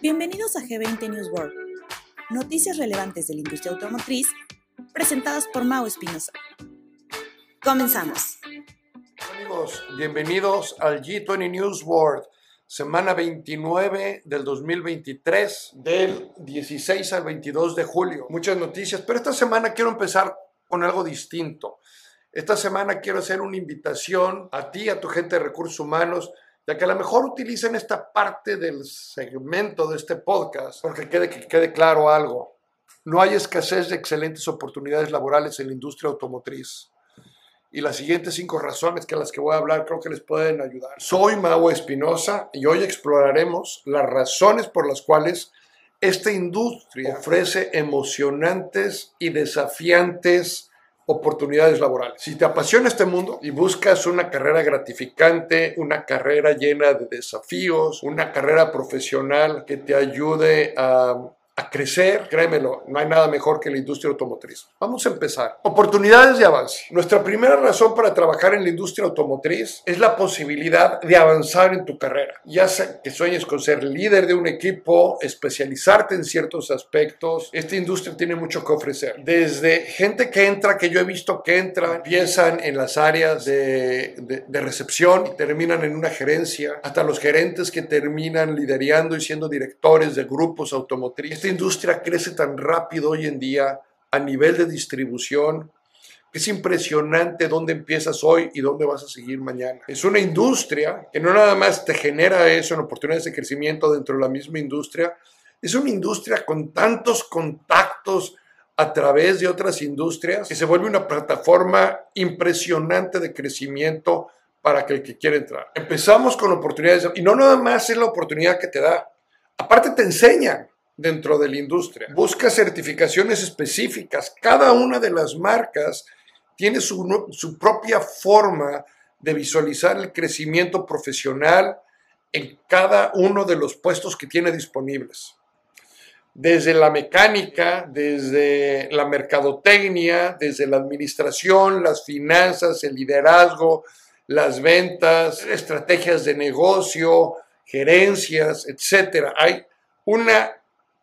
Bienvenidos a G20 News World, noticias relevantes de la industria automotriz presentadas por Mau Espinosa. Comenzamos. Amigos, bienvenidos al G20 News World, semana 29 del 2023, del 16 al 22 de julio. Muchas noticias, pero esta semana quiero empezar con algo distinto. Esta semana quiero hacer una invitación a ti, a tu gente de recursos humanos, ya que a lo mejor utilicen esta parte del segmento de este podcast, porque quede, que quede claro algo. No hay escasez de excelentes oportunidades laborales en la industria automotriz. Y las siguientes cinco razones que las que voy a hablar creo que les pueden ayudar. Soy Mau Espinosa y hoy exploraremos las razones por las cuales esta industria ofrece emocionantes y desafiantes oportunidades laborales. Si te apasiona este mundo y buscas una carrera gratificante, una carrera llena de desafíos, una carrera profesional que te ayude a a crecer, créemelo, no hay nada mejor que la industria automotriz. Vamos a empezar. Oportunidades de avance. Nuestra primera razón para trabajar en la industria automotriz es la posibilidad de avanzar en tu carrera. Ya sea que sueñes con ser líder de un equipo, especializarte en ciertos aspectos, esta industria tiene mucho que ofrecer. Desde gente que entra, que yo he visto que entra, empiezan en las áreas de, de, de recepción y terminan en una gerencia, hasta los gerentes que terminan liderando y siendo directores de grupos industria crece tan rápido hoy en día a nivel de distribución. Es impresionante dónde empiezas hoy y dónde vas a seguir mañana. Es una industria que no nada más te genera eso en oportunidades de crecimiento dentro de la misma industria, es una industria con tantos contactos a través de otras industrias que se vuelve una plataforma impresionante de crecimiento para aquel que quiere entrar. Empezamos con oportunidades y no nada más es la oportunidad que te da, aparte te enseñan dentro de la industria. Busca certificaciones específicas. Cada una de las marcas tiene su, su, propia forma de visualizar el crecimiento profesional en cada uno de los puestos que tiene disponibles. Desde la mecánica, desde la mercadotecnia, desde la administración, las finanzas, el liderazgo, las ventas, estrategias de negocio, gerencias, etcétera. Hay una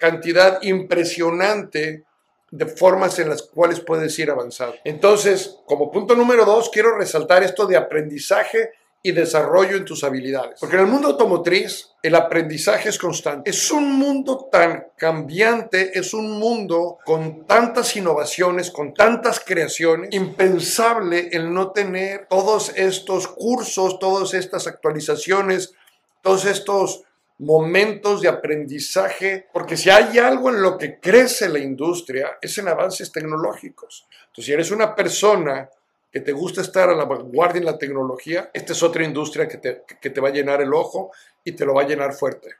cantidad impresionante de formas en las cuales puedes ir avanzando. Entonces, como punto número dos, quiero resaltar esto de aprendizaje y desarrollo en tus habilidades. Porque en el mundo automotriz el aprendizaje es constante. Es un mundo tan cambiante, es un mundo con tantas innovaciones, con tantas creaciones, impensable el no tener todos estos cursos, todas estas actualizaciones, todos estos momentos de aprendizaje, porque si hay algo en lo que crece la industria, es en avances tecnológicos. Entonces, si eres una persona que te gusta estar a la vanguardia en la tecnología, esta es otra industria que te, que te va a llenar el ojo y te lo va a llenar fuerte.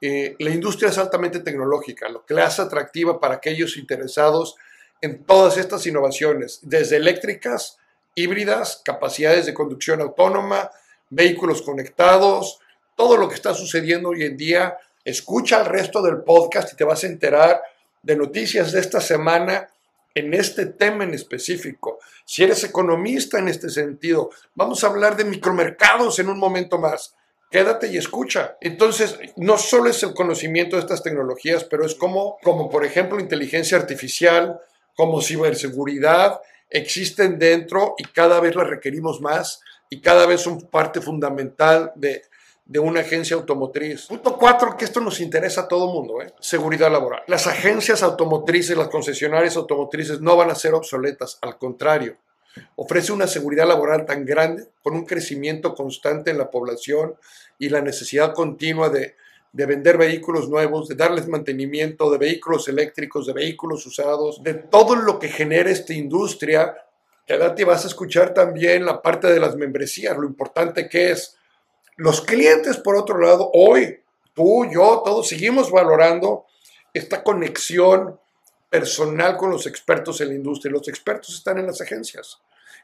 Eh, la industria es altamente tecnológica, lo que la hace atractiva para aquellos interesados en todas estas innovaciones, desde eléctricas, híbridas, capacidades de conducción autónoma, vehículos conectados, todo lo que está sucediendo hoy en día. Escucha el resto del podcast y te vas a enterar de noticias de esta semana en este tema en específico. Si eres economista en este sentido, vamos a hablar de micromercados en un momento más. Quédate y escucha. Entonces, no solo es el conocimiento de estas tecnologías, pero es como, como por ejemplo, inteligencia artificial, como ciberseguridad, existen dentro y cada vez las requerimos más y cada vez son parte fundamental de, de una agencia automotriz. Punto cuatro, que esto nos interesa a todo mundo, ¿eh? seguridad laboral. Las agencias automotrices, las concesionarias automotrices no van a ser obsoletas, al contrario. Ofrece una seguridad laboral tan grande, con un crecimiento constante en la población y la necesidad continua de, de vender vehículos nuevos, de darles mantenimiento, de vehículos eléctricos, de vehículos usados, de todo lo que genera esta industria. Quédate, vas a escuchar también la parte de las membresías, lo importante que es los clientes, por otro lado, hoy, tú, yo, todos seguimos valorando esta conexión personal con los expertos en la industria. Los expertos están en las agencias.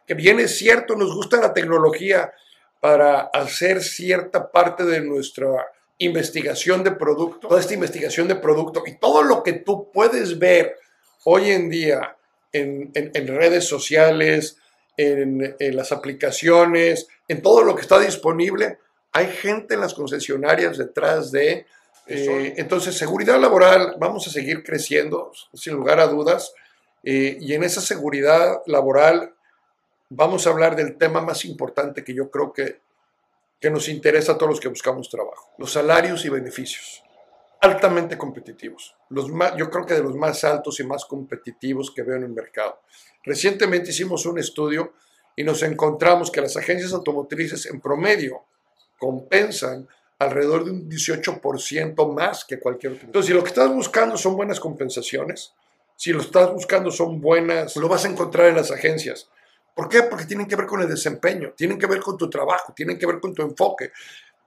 Que bien es cierto, nos gusta la tecnología para hacer cierta parte de nuestra investigación de producto, toda esta investigación de producto y todo lo que tú puedes ver hoy en día en, en, redes sociales, en, en las aplicaciones, en todo lo que está disponible, hay gente en las concesionarias detrás de Eh, entonces, seguridad laboral, vamos a seguir creciendo, sin lugar a dudas, eh, y en esa seguridad laboral vamos a hablar del tema más importante que yo creo que, que nos interesa a todos los que buscamos trabajo, los salarios y beneficios altamente competitivos. Los más, yo creo que de los más altos y más competitivos que veo en el mercado. Recientemente hicimos un estudio y nos encontramos que las agencias automotrices en promedio compensan alrededor de un 18% más que cualquier otro. Entonces, si lo que estás buscando son buenas compensaciones, si lo estás buscando son buenas, lo vas a encontrar en las agencias. ¿Por qué? Porque tienen que ver con el desempeño, tienen que ver con tu trabajo, tienen que ver con tu enfoque.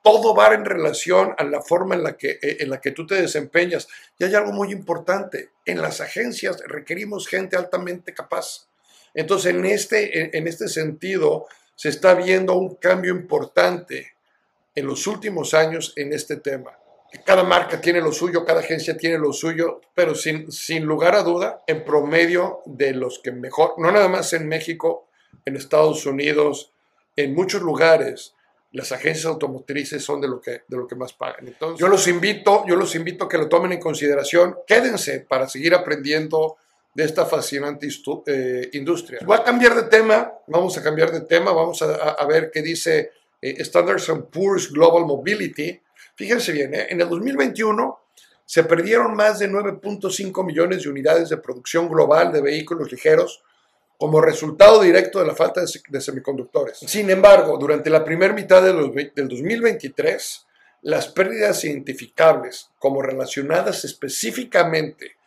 Todo va en relación a la forma en la, que, eh, en la que tú te desempeñas. Y hay algo muy importante. En las agencias requerimos gente altamente capaz. Entonces, en este, en este sentido, se está viendo un cambio importante en los últimos años en este tema. Cada marca tiene lo suyo, cada agencia tiene lo suyo, pero sin, sin lugar a duda, en promedio de los que mejor, no nada más en México, en Estados Unidos, en muchos lugares, las agencias automotrices son de lo que, de lo que más pagan. Entonces, yo los invito, yo los invito a que lo tomen en consideración. Quédense para seguir aprendiendo de esta fascinante eh, industria. Voy a cambiar de tema, vamos a cambiar de tema, vamos a, a ver qué dice eh, Standard Poor's Global Mobility. Fíjense bien, eh, en el 2021 se perdieron más de 9.5 millones de unidades de producción global de vehículos ligeros como resultado directo de la falta de, semiconductores. Sin embargo, durante la primera mitad de del 2023, las pérdidas identificables como relacionadas específicamente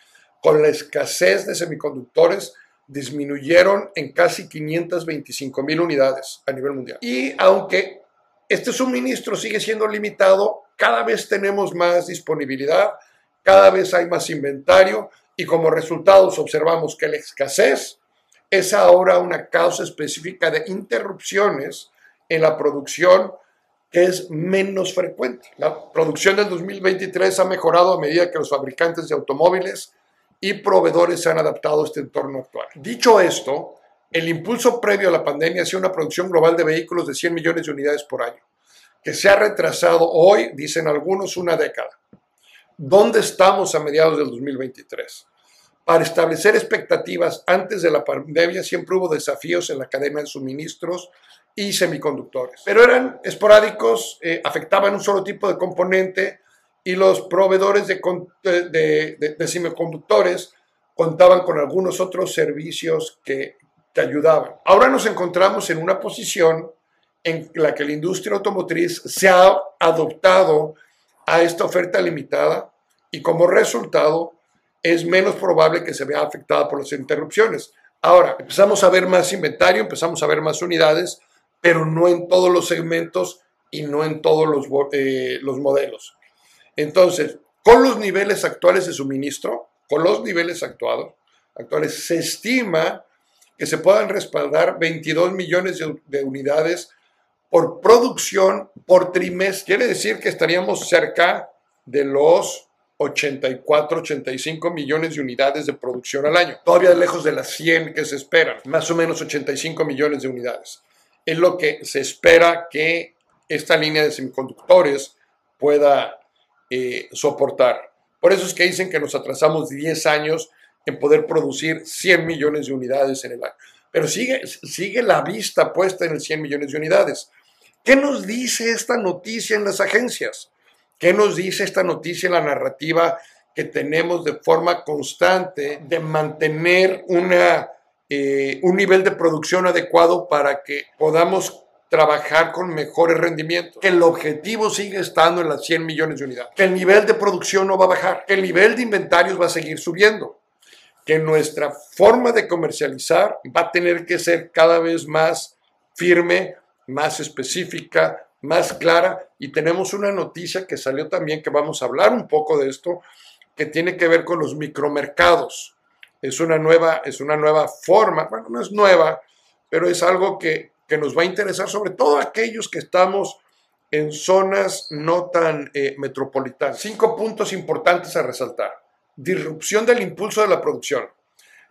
con la escasez de semiconductores disminuyeron en casi 525 mil unidades a nivel mundial. Y aunque este suministro sigue siendo limitado, cada vez tenemos más disponibilidad, cada vez hay más inventario y como resultados observamos que la escasez es ahora una causa específica de interrupciones en la producción que es menos frecuente. La producción del 2023 ha mejorado a medida que los fabricantes de automóviles y proveedores se han adaptado a este entorno actual. Dicho esto, el impulso previo a la pandemia ha sido una producción global de vehículos de 100 millones de unidades por año, que se ha retrasado hoy, dicen algunos, una década. ¿Dónde estamos a mediados del 2023? Para establecer expectativas antes de la pandemia siempre hubo desafíos en la cadena de suministros y semiconductores, pero eran esporádicos, eh, afectaban un solo tipo de componente y los proveedores de, de, semiconductores contaban con algunos otros servicios que te ayudaban. Ahora nos encontramos en una posición en la que la industria automotriz se ha adoptado a esta oferta limitada y como resultado es menos probable que se vea afectada por las interrupciones. Ahora, empezamos a ver más inventario, empezamos a ver más unidades, pero no en todos los segmentos y no en todos los, eh, los modelos. Entonces, con los niveles actuales de suministro, con los niveles actuados, actuales, se estima que se puedan respaldar 22 millones de, unidades por producción por trimestre. Quiere decir que estaríamos cerca de los 84, 85 millones de unidades de producción al año. Todavía lejos de las 100 que se esperan, más o menos 85 millones de unidades. Es lo que se espera que esta línea de semiconductores pueda eh, soportar. Por eso es que dicen que nos atrasamos 10 años en poder producir 100 millones de unidades en el año. Pero sigue, sigue la vista puesta en el 100 millones de unidades. ¿Qué nos dice esta noticia en las agencias? ¿Qué nos dice esta noticia en la narrativa que tenemos de forma constante de mantener una, eh, un nivel de producción adecuado para que podamos trabajar con mejores rendimientos, que el objetivo sigue estando en las 100 millones de unidades, que el nivel de producción no va a bajar, que el nivel de inventarios va a seguir subiendo, que nuestra forma de comercializar va a tener que ser cada vez más firme, más específica, más clara. Y tenemos una noticia que salió también, que vamos a hablar un poco de esto, que tiene que ver con los micromercados. Es una nueva, es una nueva forma, bueno, no es nueva, pero es algo que, que nos va a interesar, sobre todo aquellos que estamos en zonas no tan eh, metropolitanas. Cinco puntos importantes a resaltar. Disrupción del impulso de la producción.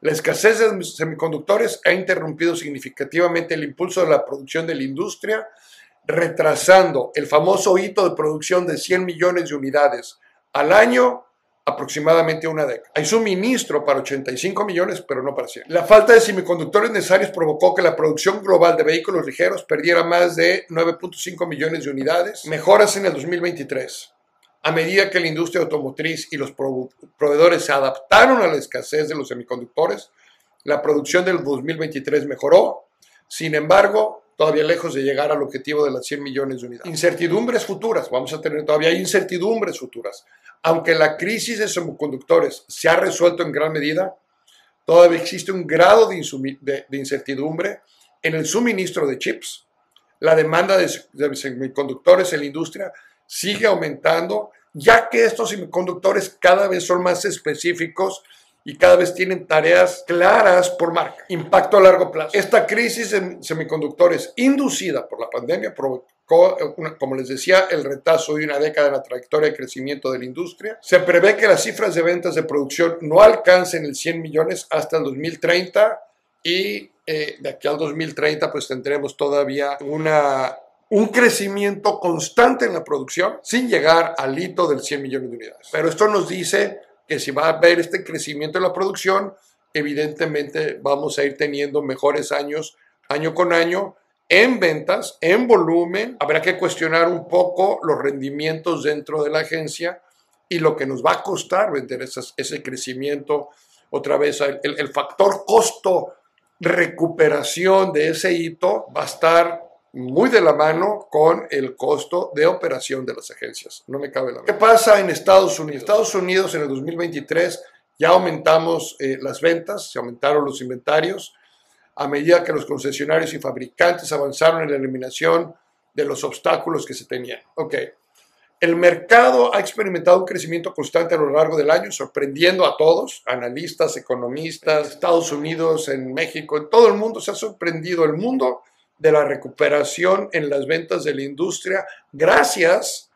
La escasez de semiconductores ha interrumpido significativamente el impulso de la producción de la industria, retrasando el famoso hito de producción de 100 millones de unidades Al año, aproximadamente una década. Hay suministro para 85 millones, pero no para 100. La falta de semiconductores necesarios provocó que la producción global de vehículos ligeros perdiera más de 9.5 millones de unidades. Mejoras en el 2023. A medida que la industria automotriz y los proveedores se adaptaron a la escasez de los semiconductores, la producción del 2023 mejoró. Sin embargo, todavía lejos de llegar al objetivo de las 100 millones de unidades. Incertidumbres futuras, vamos a tener todavía incertidumbres futuras. Aunque la crisis de semiconductores se ha resuelto en gran medida, todavía existe un grado de, incertidumbre en el suministro de chips. La demanda de, semiconductores en la industria sigue aumentando, ya que estos semiconductores cada vez son más específicos y cada vez tienen tareas claras por marca. Impacto a largo plazo. Esta crisis de semiconductores inducida por la pandemia provocó, como les decía, el retazo de una década en la trayectoria de crecimiento de la industria. Se prevé que las cifras de ventas de producción no alcancen el 100 millones hasta el 2030 y eh, de aquí al 2030 pues tendremos todavía una un crecimiento constante en la producción sin llegar al hito del 100 millones de unidades. Pero esto nos dice que si va a haber este crecimiento en la producción, evidentemente vamos a ir teniendo mejores años año con año en ventas, en volumen. Habrá que cuestionar un poco los rendimientos dentro de la agencia y lo que nos va a costar vender ese crecimiento. Otra vez, el, el factor costo recuperación de ese hito va a estar muy de la mano con el costo de operación de las agencias. No me cabe la duda. ¿Qué pasa en Estados Unidos? Estados Unidos en el 2023 ya aumentamos eh, las ventas, se aumentaron los inventarios a medida que los concesionarios y fabricantes avanzaron en la eliminación de los obstáculos que se tenían. Ok. El mercado ha experimentado un crecimiento constante a lo largo del año, sorprendiendo a todos, analistas, economistas, Estados Unidos, en México, en todo el mundo, se ha sorprendido el mundo de la recuperación en las ventas de la industria gracias,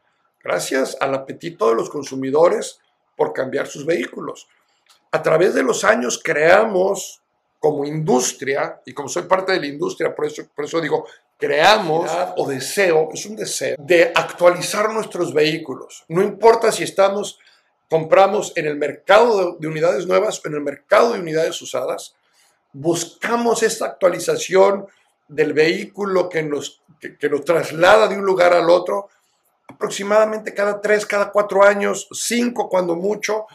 gracias al apetito de los consumidores por cambiar sus vehículos. A través de los años creamos como industria, y como soy parte de la industria, por eso, por eso digo, creamos o deseo, es un deseo, de actualizar nuestros vehículos. No importa si estamos, compramos en el mercado de, de unidades nuevas o en el mercado de unidades usadas, buscamos esta actualización del vehículo que nos, que, nos traslada de un lugar al otro aproximadamente cada tres, cada cuatro años, cinco cuando mucho.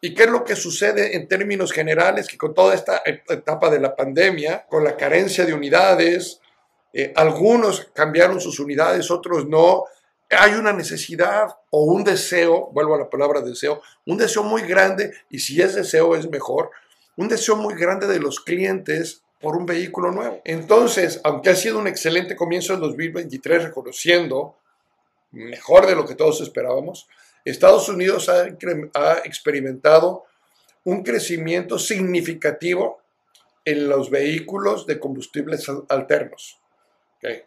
¿Y qué es lo que sucede en términos generales? Que con toda esta etapa de la pandemia, con la carencia de unidades, eh, algunos cambiaron sus unidades, otros no. Hay una necesidad o un deseo, vuelvo a la palabra deseo, un deseo muy grande, y si es deseo es mejor, un deseo muy grande de los clientes por un vehículo nuevo. Entonces, aunque ha sido un excelente comienzo del 2023 reconociendo mejor de lo que todos esperábamos, Estados Unidos ha, experimentado un crecimiento significativo en los vehículos de combustibles alternos.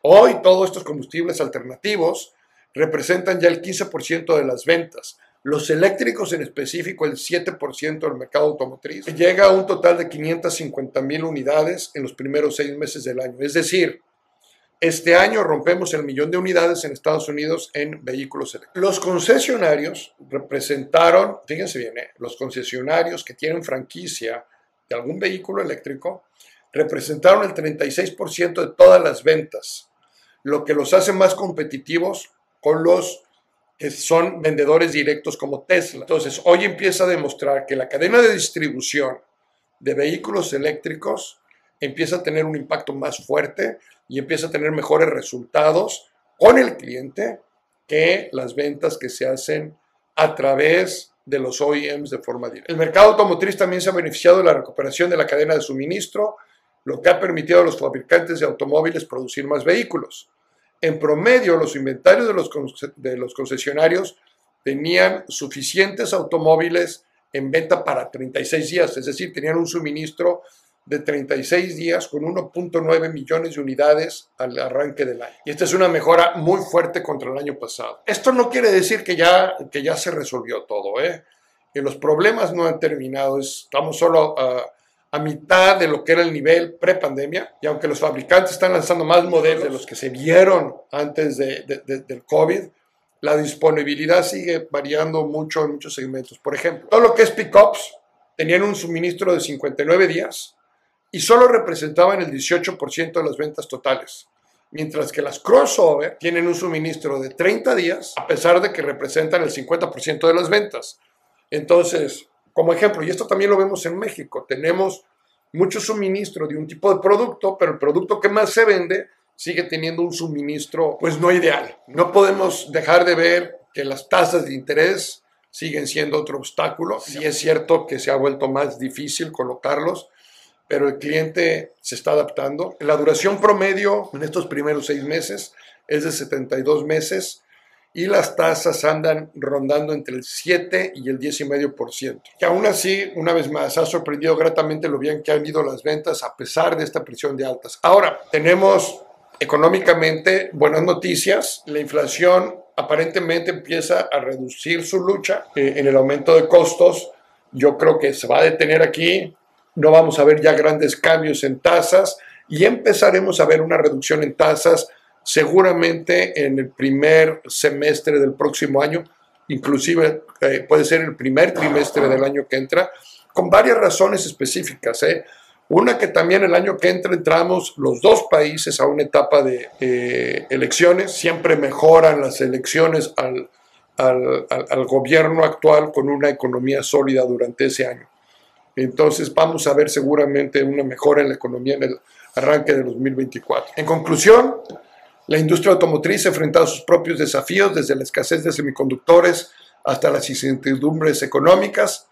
Hoy todos estos combustibles alternativos representan ya el 15% de las ventas los eléctricos en específico, el 7% del mercado automotriz, llega a un total de 550 mil unidades en los primeros seis meses del año. Es decir, este año rompemos el millón de unidades en Estados Unidos en vehículos eléctricos. Los concesionarios representaron, fíjense bien, ¿eh? los concesionarios que tienen franquicia de algún vehículo eléctrico representaron el 36% de todas las ventas, lo que los hace más competitivos con los son vendedores directos como Tesla. Entonces, hoy empieza a demostrar que la cadena de distribución de vehículos eléctricos empieza a tener un impacto más fuerte y empieza a tener mejores resultados con el cliente que las ventas que se hacen a través de los OEMs de forma directa. El mercado automotriz también se ha beneficiado de la recuperación de la cadena de suministro, lo que ha permitido a los fabricantes de automóviles producir más vehículos. En promedio, los inventarios de los, de los concesionarios tenían suficientes automóviles en venta para 36 días, es decir, tenían un suministro de 36 días con 1.9 millones de unidades al arranque del año. Y esta es una mejora muy fuerte contra el año pasado. Esto no quiere decir que ya, que ya se resolvió todo, ¿eh? que los problemas no han terminado, estamos solo a a mitad de lo que era el nivel pre-pandemia, y aunque los fabricantes están lanzando más modelos de los que se vieron antes de, del COVID, la disponibilidad sigue variando mucho en muchos segmentos. Por ejemplo, todo lo que es pickups tenían un suministro de 59 días y solo representaban el 18% de las ventas totales. Mientras que las crossover tienen un suministro de 30 días, a pesar de que representan el 50% de las ventas. Entonces, como ejemplo, y esto también lo vemos en México, tenemos mucho suministro de un tipo de producto, pero el producto que más se vende sigue teniendo un suministro pues no ideal. No podemos dejar de ver que las tasas de interés siguen siendo otro obstáculo. Sí es cierto que se ha vuelto más difícil colocarlos, pero el cliente se está adaptando. La duración promedio en estos primeros seis meses es de 72 meses y las tasas andan rondando entre el 7 y el 10,5%. Que aún así, una vez más, ha sorprendido gratamente lo bien que han ido las ventas a pesar de esta presión de altas. Ahora, tenemos económicamente buenas noticias. La inflación aparentemente empieza a reducir su lucha eh, en el aumento de costos. Yo creo que se va a detener aquí. No vamos a ver ya grandes cambios en tasas y empezaremos a ver una reducción en tasas seguramente en el primer semestre del próximo año, inclusive eh, puede ser el primer trimestre del año que entra, con varias razones específicas. ¿eh? Una que también el año que entra entramos los dos países a una etapa de elecciones. Siempre mejoran las elecciones al, al, al, gobierno actual con una economía sólida durante ese año. Entonces vamos a ver seguramente una mejora en la economía en el arranque de 2024. En conclusión, la industria automotriz ha enfrentado sus propios desafíos desde la escasez de semiconductores hasta las incertidumbres económicas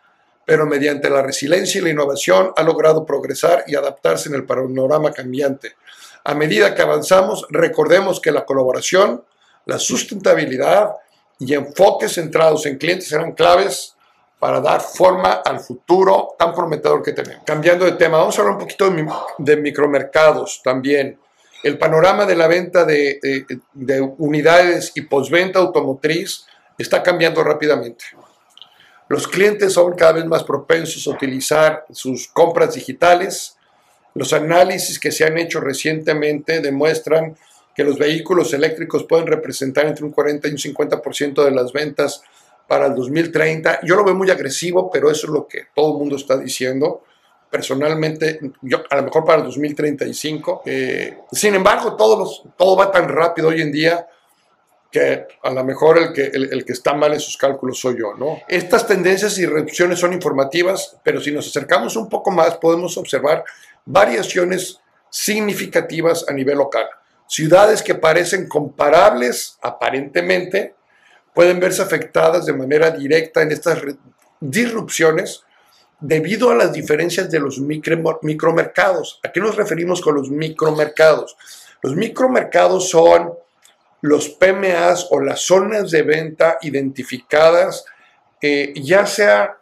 pero mediante la resiliencia y la innovación ha logrado progresar y adaptarse en el panorama cambiante. A medida que avanzamos, recordemos que la colaboración, la sustentabilidad y enfoques centrados en clientes serán claves para dar forma al futuro tan prometedor que tenemos. Cambiando de tema, vamos a hablar un poquito de, micromercados también. El panorama de la venta de, de unidades y postventa automotriz está cambiando rápidamente. Los clientes son cada vez más propensos a utilizar sus compras digitales. Los análisis que se han hecho recientemente demuestran que los vehículos eléctricos pueden representar entre un 40 y un 50% de las ventas para el 2030. Yo lo veo muy agresivo, pero eso es lo que todo el mundo está diciendo. Personalmente, yo a lo mejor para el 2035. Eh, sin embargo, todo, todo va tan rápido hoy en día que a lo mejor el que, el, que está mal en sus cálculos soy yo, ¿no? Estas tendencias y reducciones son informativas, pero si nos acercamos un poco más podemos observar variaciones significativas a nivel local. Ciudades que parecen comparables aparentemente pueden verse afectadas de manera directa en estas disrupciones debido a las diferencias de los micro, micromercados. ¿A qué nos referimos con los micromercados? Los micromercados son los PMAs o las zonas de venta identificadas, eh, ya sea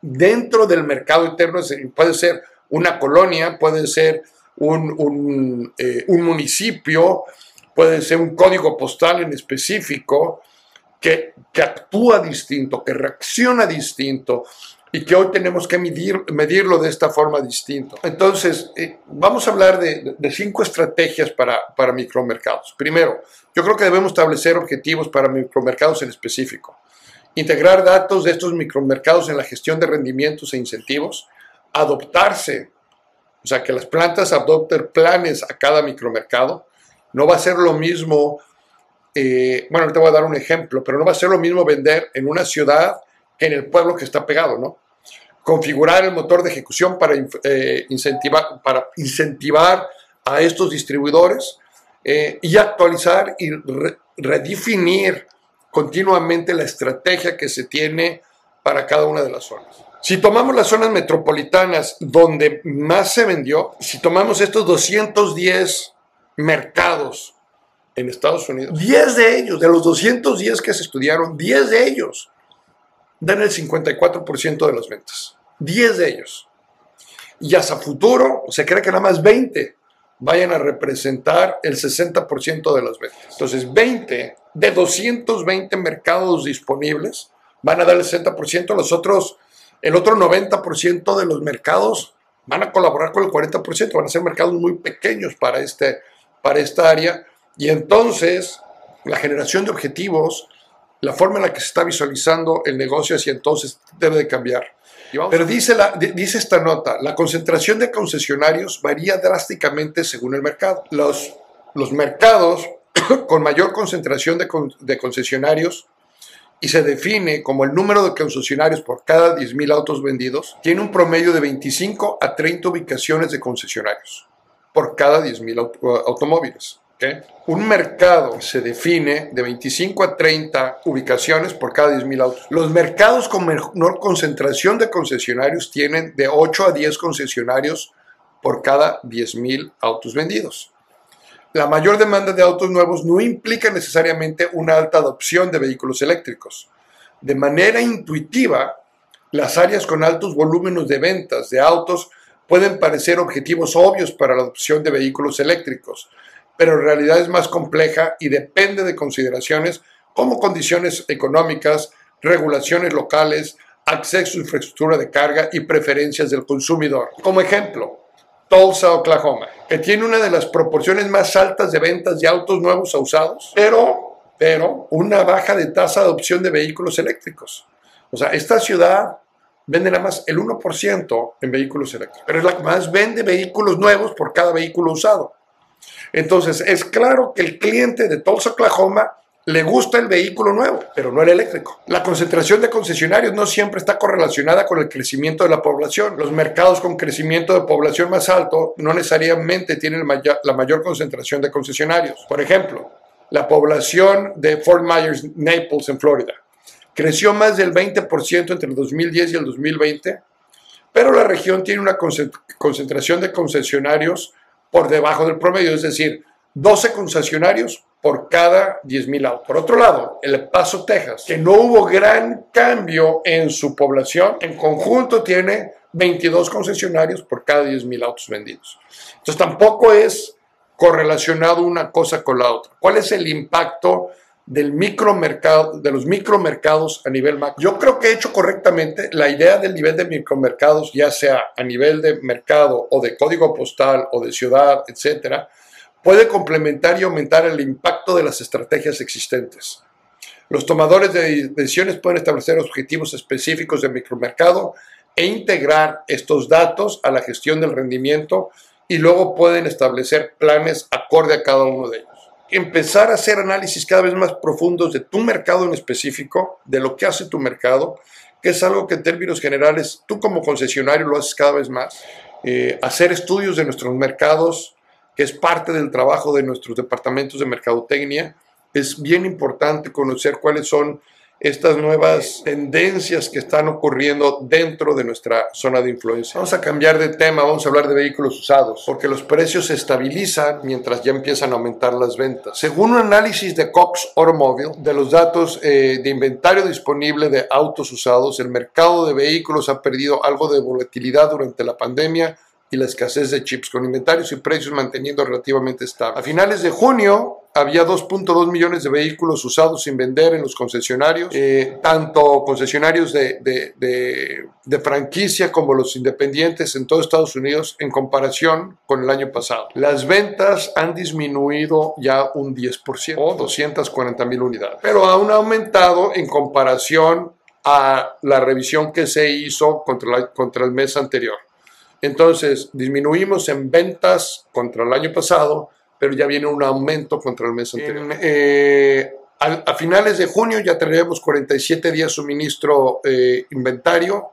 dentro del mercado interno, puede ser una colonia, puede ser un, eh, municipio, puede ser un código postal en específico, que, actúa distinto, que reacciona distinto y que hoy tenemos que medir, medirlo de esta forma distinta. Entonces, eh, vamos a hablar de, cinco estrategias para, para micromercados. Primero, yo creo que debemos establecer objetivos para micromercados en específico. Integrar datos de estos micromercados en la gestión de rendimientos e incentivos. Adoptarse, o sea, que las plantas adopten planes a cada micromercado. No va a ser lo mismo, eh, bueno, te voy a dar un ejemplo, pero no va a ser lo mismo vender en una ciudad que en el pueblo que está pegado, ¿no? Configurar el motor de ejecución para, eh, incentivar, para incentivar a estos distribuidores eh, y actualizar y redefinir continuamente la estrategia que se tiene para cada una de las zonas. Si tomamos las zonas metropolitanas donde más se vendió, si tomamos estos 210 mercados en Estados Unidos, 10 de ellos, de los 210 que se estudiaron, 10 de ellos dan el 54% de las ventas. 10 de ellos. Y hasta futuro se cree que nada más 20 vayan a representar el 60% de las ventas. Entonces, 20 de 220 mercados disponibles van a dar el 60%, los otros, el otro 90% de los mercados van a colaborar con el 40%, van a ser mercados muy pequeños para, este, para esta área. Y entonces, la generación de objetivos la forma en la que se está visualizando el negocio hacia entonces debe de cambiar. Pero dice, la, dice esta nota, la concentración de concesionarios varía drásticamente según el mercado. Los, los mercados con mayor concentración de, de concesionarios y se define como el número de concesionarios por cada 10.000 autos vendidos, tiene un promedio de 25 a 30 ubicaciones de concesionarios por cada 10.000 automóviles. Un mercado se define de 25 a 30 ubicaciones por cada 10.000 autos. Los mercados con menor concentración de concesionarios tienen de 8 a 10 concesionarios por cada 10.000 autos vendidos. La mayor demanda de autos nuevos no implica necesariamente una alta adopción de vehículos eléctricos. De manera intuitiva, las áreas con altos volúmenes de ventas de autos pueden parecer objetivos obvios para la adopción de vehículos eléctricos, pero en realidad es más compleja y depende de consideraciones como condiciones económicas, regulaciones locales, acceso a infraestructura de carga y preferencias del consumidor. Como ejemplo, Tulsa, Oklahoma, que tiene una de las proporciones más altas de ventas de autos nuevos a usados, pero, pero una baja de tasa de adopción de vehículos eléctricos. O sea, esta ciudad vende nada más el 1% en vehículos eléctricos, pero es la que más vende vehículos nuevos por cada vehículo usado. Entonces, es claro que el cliente de Tulsa, Oklahoma, le gusta el vehículo nuevo, pero no el eléctrico. La concentración de concesionarios no siempre está correlacionada con el crecimiento de la población. Los mercados con crecimiento de población más alto no necesariamente tienen la mayor concentración de concesionarios. Por ejemplo, la población de Fort Myers, Naples, en Florida, creció más del 20% entre el 2010 y el 2020, pero la región tiene una concentración de concesionarios por debajo del promedio, es decir, 12 concesionarios por cada 10.000 autos. Por otro lado, El Paso, Texas, que no hubo gran cambio en su población, en conjunto tiene 22 concesionarios por cada 10.000 autos vendidos. Entonces tampoco es correlacionado una cosa con la otra. ¿Cuál es el impacto del micromercado, de los micromercados a nivel macro. Yo creo que he hecho correctamente la idea del nivel de micromercados, ya sea a nivel de mercado o de código postal o de ciudad, etcétera, puede complementar y aumentar el impacto de las estrategias existentes. Los tomadores de decisiones pueden establecer objetivos específicos de micromercado e integrar estos datos a la gestión del rendimiento y luego pueden establecer planes acorde a cada uno de ellos empezar a hacer análisis cada vez más profundos de tu mercado en específico, de lo que hace tu mercado, que es algo que en términos generales tú como concesionario lo haces cada vez más. Eh, hacer estudios de nuestros mercados, que es parte del trabajo de nuestros departamentos de mercadotecnia. Es bien importante conocer cuáles son estas nuevas tendencias que están ocurriendo dentro de nuestra zona de influencia. Vamos a cambiar de tema, vamos a hablar de vehículos usados, porque los precios se estabilizan mientras ya empiezan a aumentar las ventas. Según un análisis de Cox Automobile, de los datos eh, de inventario disponible de autos usados, el mercado de vehículos ha perdido algo de volatilidad durante la pandemia y la escasez de chips, con inventarios y precios manteniendo relativamente estable. A finales de junio había 2.2 millones de vehículos usados sin vender en los concesionarios, eh, tanto concesionarios de, de, de, franquicia como los independientes en todo Estados Unidos en comparación con el año pasado. Las ventas han disminuido ya un 10% o 240 mil unidades, pero aún ha aumentado en comparación a la revisión que se hizo contra, contra el mes anterior. Entonces, disminuimos en ventas contra el año pasado, pero ya viene un aumento contra el mes anterior. Eh, a, finales de junio ya tendremos 47 días suministro eh, inventario.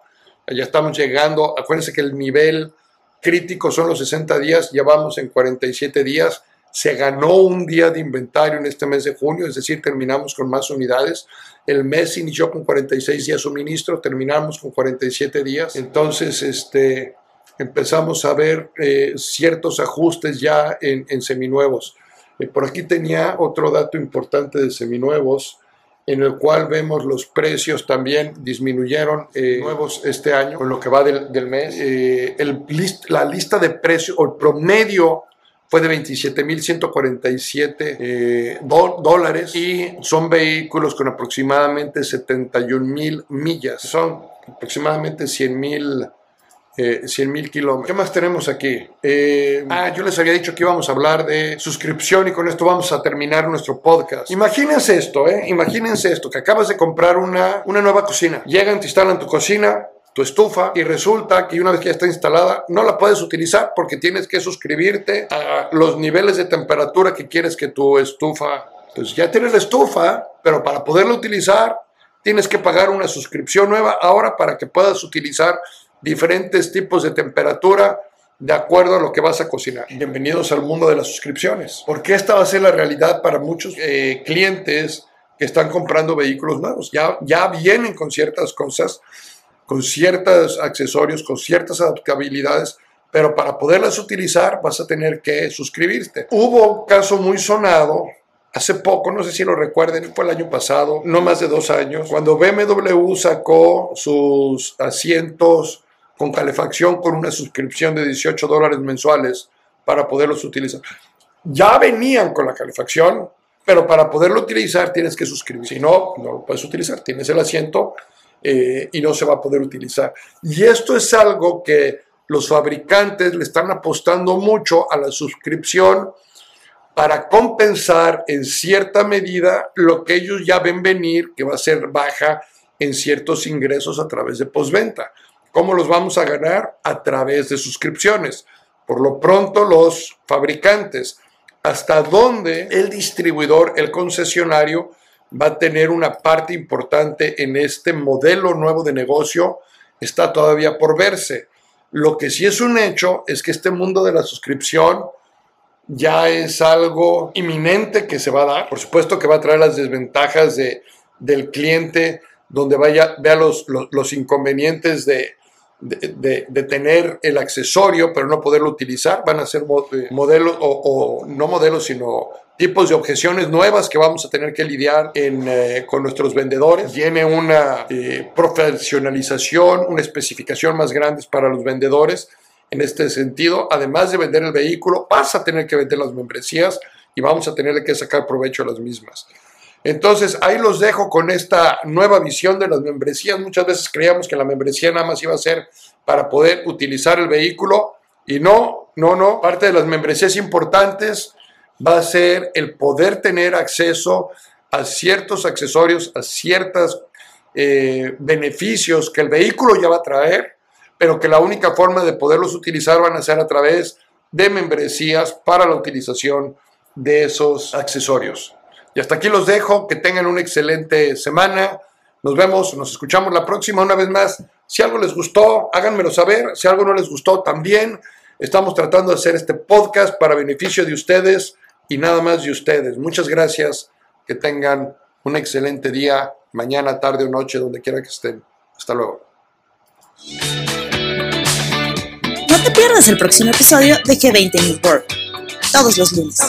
Ya estamos llegando. Acuérdense que el nivel crítico son los 60 días, ya vamos en 47 días. Se ganó un día de inventario en este mes de junio, es decir, terminamos con más unidades. El mes inició con 46 días suministro, terminamos con 47 días. Entonces, este, empezamos a ver eh, ciertos ajustes ya en, seminuevos. Eh, por aquí tenía otro dato importante de seminuevos, en el cual vemos los precios también disminuyeron eh, nuevos este año, con lo que va del, mes. El, la lista de precios, o el promedio fue de 27.147 dólares y son vehículos con aproximadamente 71 mil millas. Son aproximadamente 100 mil eh, 100 mil kilómetros. ¿Qué más tenemos aquí? Eh, ah, yo les había dicho que íbamos a hablar de suscripción y con esto vamos a terminar nuestro podcast. Imagínense esto, ¿eh? Imagínense esto, que acabas de comprar una, una nueva cocina. Llegan, te instalan tu cocina, tu estufa y resulta que una vez que ya está instalada no la puedes utilizar porque tienes que suscribirte a los niveles de temperatura que quieres que tu estufa... Entonces ya tienes la estufa, pero para poderla utilizar tienes que pagar una suscripción nueva ahora para que puedas utilizar diferentes tipos de temperatura de acuerdo a lo que vas a cocinar. Bienvenidos al mundo de las suscripciones, porque esta va a ser la realidad para muchos eh, clientes que están comprando vehículos nuevos. Ya, ya vienen con ciertas cosas, con ciertos accesorios, con ciertas adaptabilidades, pero para poderlas utilizar vas a tener que suscribirte. Hubo un caso muy sonado hace poco, no sé si lo recuerden, fue el año pasado, no más de dos años, cuando BMW sacó sus asientos con calefacción con una suscripción de 18 dólares mensuales para poderlos utilizar. Ya venían con la calefacción, pero para poderlo utilizar tienes que suscribir. Si no, no lo puedes utilizar. Tienes el asiento eh, y no se va a poder utilizar. Y esto es algo que los fabricantes le están apostando mucho a la suscripción para compensar en cierta medida lo que ellos ya ven venir, que va a ser baja en ciertos ingresos a través de postventa. ¿Cómo los vamos a ganar? A través de suscripciones. Por lo pronto, los fabricantes, hasta dónde el distribuidor, el concesionario, va a tener una parte importante en este modelo nuevo de negocio, está todavía por verse. Lo que sí es un hecho es que este mundo de la suscripción ya es algo inminente que se va a dar. Por supuesto que va a traer las desventajas de, del cliente, donde vaya, vea los, los inconvenientes de, de, tener el accesorio pero no poderlo utilizar. Van a ser eh, modelos, o, no modelos, sino tipos de objeciones nuevas que vamos a tener que lidiar eh, con nuestros vendedores. Tiene una eh, profesionalización, una especificación más grande para los vendedores. En este sentido, además de vender el vehículo, vas a tener que vender las membresías y vamos a tener que sacar provecho de las mismas. Entonces, ahí los dejo con esta nueva visión de las membresías. Muchas veces creíamos que la membresía nada más iba a ser para poder utilizar el vehículo y no, no, no. Parte de las membresías importantes va a ser el poder tener acceso a ciertos accesorios, a ciertos eh, beneficios que el vehículo ya va a traer, pero que la única forma de poderlos utilizar van a ser a través de membresías para la utilización de esos accesorios. Y hasta aquí los dejo, que tengan una excelente semana. Nos vemos, nos escuchamos la próxima una vez más. Si algo les gustó, háganmelo saber. Si algo no les gustó, también. Estamos tratando de hacer este podcast para beneficio de ustedes y nada más de ustedes. Muchas gracias. Que tengan un excelente día, mañana, tarde o noche, donde quiera que estén. Hasta luego. No te pierdas el próximo episodio de G20 New todos los lunes.